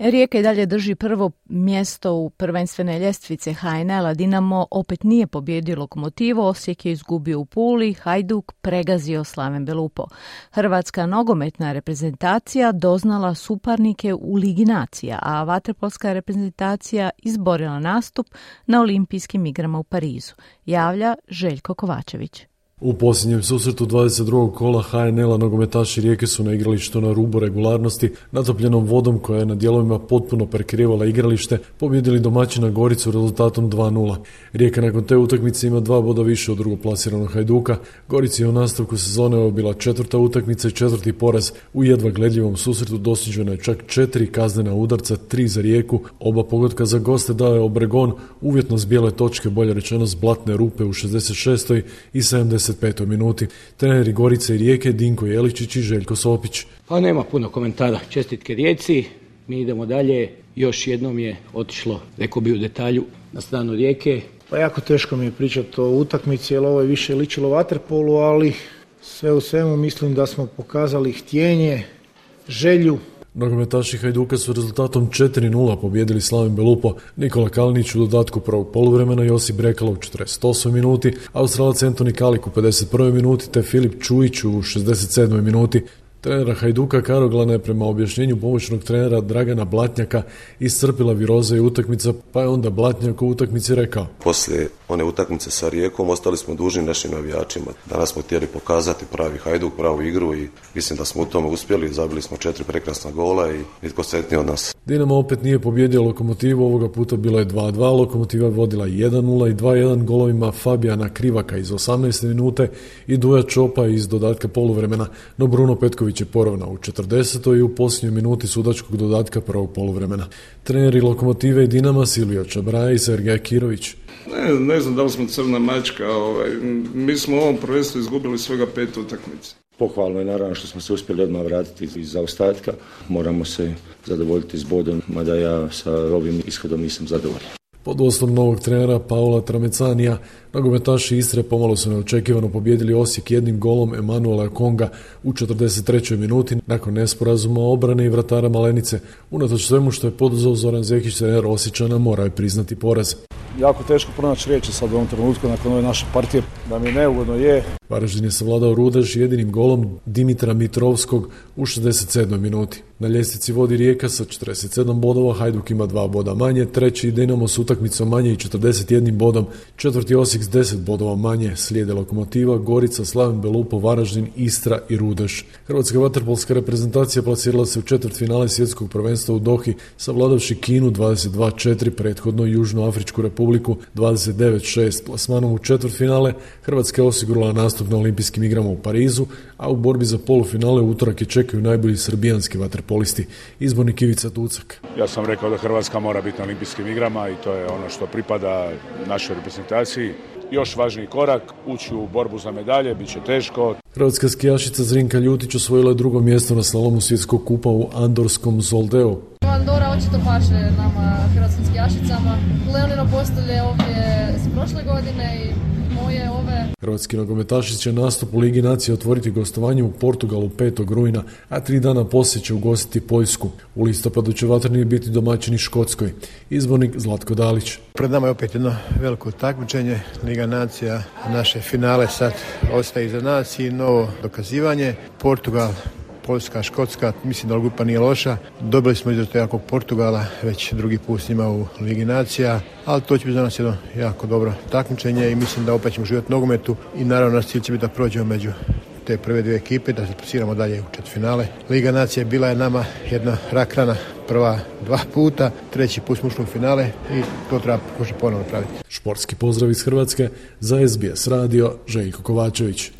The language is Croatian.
Rijeka i dalje drži prvo mjesto u prvenstvene ljestvice HNL-a. Dinamo opet nije pobjedio lokomotivu, Osijek je izgubio u Puli, Hajduk pregazio Slaven Belupo. Hrvatska nogometna reprezentacija doznala suparnike u Ligi nacija, a vaterpolska reprezentacija izborila nastup na olimpijskim igrama u Parizu. Javlja Željko Kovačević. U posljednjem susretu 22. kola HNL-a nogometaši Rijeke su na igralištu na rubu regularnosti natopljenom vodom koja je na dijelovima potpuno prekrivala igralište pobjedili domaćina Goricu rezultatom 2-0. Rijeka nakon te utakmice ima dva boda više od drugoplasiranog Hajduka. Gorici je u nastavku sezone ovo bila četvrta utakmica i četvrti poraz. U jedva gledljivom susretu dostiđeno je čak četiri kaznena udarca, tri za Rijeku, oba pogotka za goste dao je Obregon, uvjetno s bijele točke, bolje rečeno s blatne rupe u 66. i 70 25. minuti. Treneri Gorice i Rijeke Dinko Jeličić i Željko Sopić. Pa nema puno komentara. Čestitke Rijeci, mi idemo dalje. Još jednom je otišlo, rekao bi u detalju, na stranu Rijeke. Pa jako teško mi je pričati o utakmici, jer ovo je više ličilo vaterpolu, ali sve u svemu mislim da smo pokazali htjenje, želju Nogometaši Hajduka su rezultatom 4-0 pobjedili Slavim Belupo, Nikola Kalinić u dodatku prvog poluvremena, Josip Brekalo u 48 minuti, Australac Antoni Kalik u 51. minuti te Filip Čujić u 67. minuti. Trenera Hajduka Karoglana je prema objašnjenju pomoćnog trenera Dragana Blatnjaka iscrpila viroza i utakmica, pa je onda Blatnjak u utakmici rekao. Poslije one utakmice sa Rijekom ostali smo dužni našim navijačima. Danas smo htjeli pokazati pravi Hajduk, pravu igru i mislim da smo u tome uspjeli. Zabili smo četiri prekrasna gola i nitko sretniji od nas. Dinamo opet nije pobjedio Lokomotivu, ovoga puta bilo je 2-2. Lokomotiva je vodila 1-0 i 2-1 golovima Fabijana Krivaka iz 18. minute i Duja Čopa iz dodatka poluvremena, no Bruno Petković Ivković je poravnao u 40. i u posljednjoj minuti sudačkog dodatka prvog poluvremena. Treneri Lokomotive i Dinama Silvio Čabraja i Sergej Kirović. Ne, ne znam da li smo crna mačka, ovaj, mi smo u ovom prvenstvu izgubili svega pet utakmice. Pohvalno je naravno što smo se uspjeli odmah vratiti iz zaostatka. Moramo se zadovoljiti s bodom, mada ja sa ovim ishodom nisam zadovoljan. Pod vodstvom novog trenera Paula Tramecanija, nogometaši Istre pomalo su neočekivano pobjedili Osijek jednim golom Emanuela Konga u 43. minuti nakon nesporazuma obrane i vratara Malenice. Unatoč svemu što je poduzeo Zoran Zekić, trener Osjećana morao je priznati poraz jako teško pronaći riječi sad u ovom trenutku nakon ove naše partije. Da mi neugodno je. Varaždin je savladao Rudaš jedinim golom Dimitra Mitrovskog u 67. minuti. Na ljestvici vodi Rijeka sa 47 bodova, Hajduk ima dva boda manje, treći Dinamo s utakmicom manje i 41 bodom, četvrti Osijek s 10 bodova manje, slijede Lokomotiva, Gorica, Slaven Belupo, Varaždin, Istra i Rudeš. Hrvatska vaterpolska reprezentacija plasirala se u četvrt finale svjetskog prvenstva u Dohi, savladavši Kinu 22-4, prethodno Južnoafričku republiku 29-6. Plasmanom u četvrt finale Hrvatska je osigurala nastup na olimpijskim igrama u Parizu, a u borbi za polufinale utorak je čekaju najbolji srbijanski vaterpolski polisti. Izbornik Ivica Tucak. Ja sam rekao da Hrvatska mora biti na olimpijskim igrama i to je ono što pripada našoj reprezentaciji. Još važniji korak, ući u borbu za medalje, bit će teško. Hrvatska skijašica Zrinka Ljutić osvojila je drugo mjesto na slalomu svjetskog kupa u Andorskom Zoldeu. Andora očito paše nama hrvatskim skijašicama. Leonino postolje ovdje s prošle godine i moje ove. Hrvatski nogometaši će nastup u Ligi nacije otvoriti gostovanje u Portugalu 5. rujna, a tri dana poslije će ugostiti Poljsku. U listopadu će vatrni biti domaćini Škotskoj. Izbornik Zlatko Dalić. Pred nama je opet jedno veliko takmičenje. Liga nacija, naše finale sad ostaje iza nas i novo dokazivanje. Portugal Poljska, Škotska, mislim da grupa nije loša. Dobili smo izuzetno jakog Portugala, već drugi put s njima u Ligi nacija, ali to će biti za nas jedno jako dobro takmičenje i mislim da opet ćemo živjeti nogometu i naravno naš cilj će biti da prođemo među te prve dvije ekipe, da se plasiramo dalje u finale. Liga nacije bila je nama jedna rakrana prva dva puta, treći put smo u finale i to treba pokušati ponovno praviti. Športski pozdrav iz Hrvatske za SBS radio Željko Kovačević.